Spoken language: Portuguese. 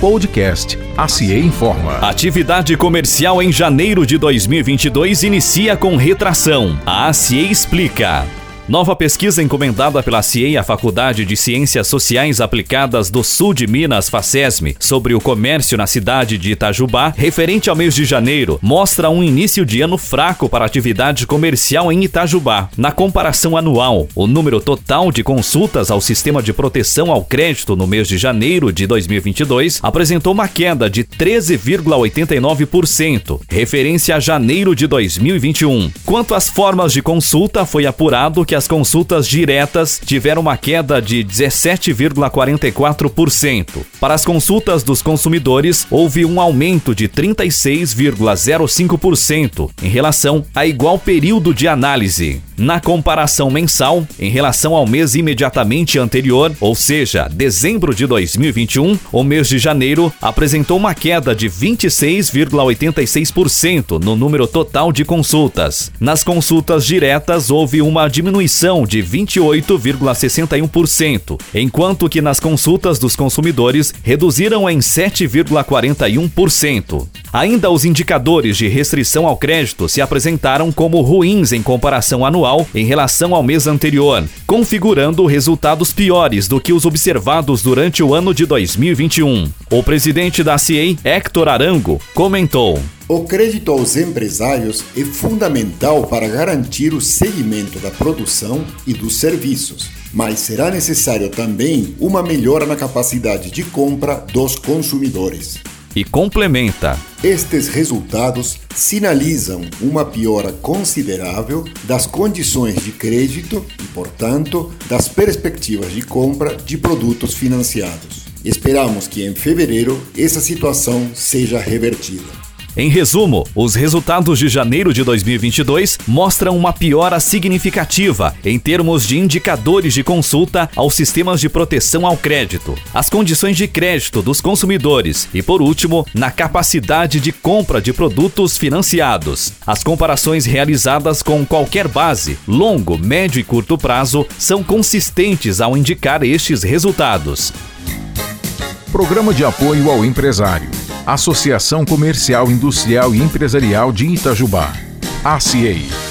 Podcast A CIE Informa. Atividade comercial em janeiro de 2022 inicia com retração. A ACIE explica. Nova pesquisa encomendada pela CIEI, a Faculdade de Ciências Sociais Aplicadas do Sul de Minas, FACESM, sobre o comércio na cidade de Itajubá, referente ao mês de janeiro, mostra um início de ano fraco para a atividade comercial em Itajubá. Na comparação anual, o número total de consultas ao Sistema de Proteção ao Crédito no mês de janeiro de 2022 apresentou uma queda de 13,89%, referência a janeiro de 2021. Quanto às formas de consulta, foi apurado que as consultas diretas tiveram uma queda de 17,44%. Para as consultas dos consumidores, houve um aumento de 36,05% em relação a igual período de análise. Na comparação mensal, em relação ao mês imediatamente anterior, ou seja, dezembro de 2021, o mês de janeiro apresentou uma queda de 26,86% no número total de consultas. Nas consultas diretas, houve uma diminuição de 28,61%, enquanto que nas consultas dos consumidores reduziram em 7,41%. Ainda os indicadores de restrição ao crédito se apresentaram como ruins em comparação anual em relação ao mês anterior, configurando resultados piores do que os observados durante o ano de 2021. O presidente da CIEI, Héctor Arango, comentou. O crédito aos empresários é fundamental para garantir o segmento da produção e dos serviços, mas será necessário também uma melhora na capacidade de compra dos consumidores e complementa. Estes resultados sinalizam uma piora considerável das condições de crédito e, portanto, das perspectivas de compra de produtos financiados. Esperamos que em fevereiro essa situação seja revertida. Em resumo, os resultados de janeiro de 2022 mostram uma piora significativa em termos de indicadores de consulta aos sistemas de proteção ao crédito, as condições de crédito dos consumidores e, por último, na capacidade de compra de produtos financiados. As comparações realizadas com qualquer base, longo, médio e curto prazo, são consistentes ao indicar estes resultados. Programa de apoio ao empresário. Associação Comercial, Industrial e Empresarial de Itajubá. ACIEI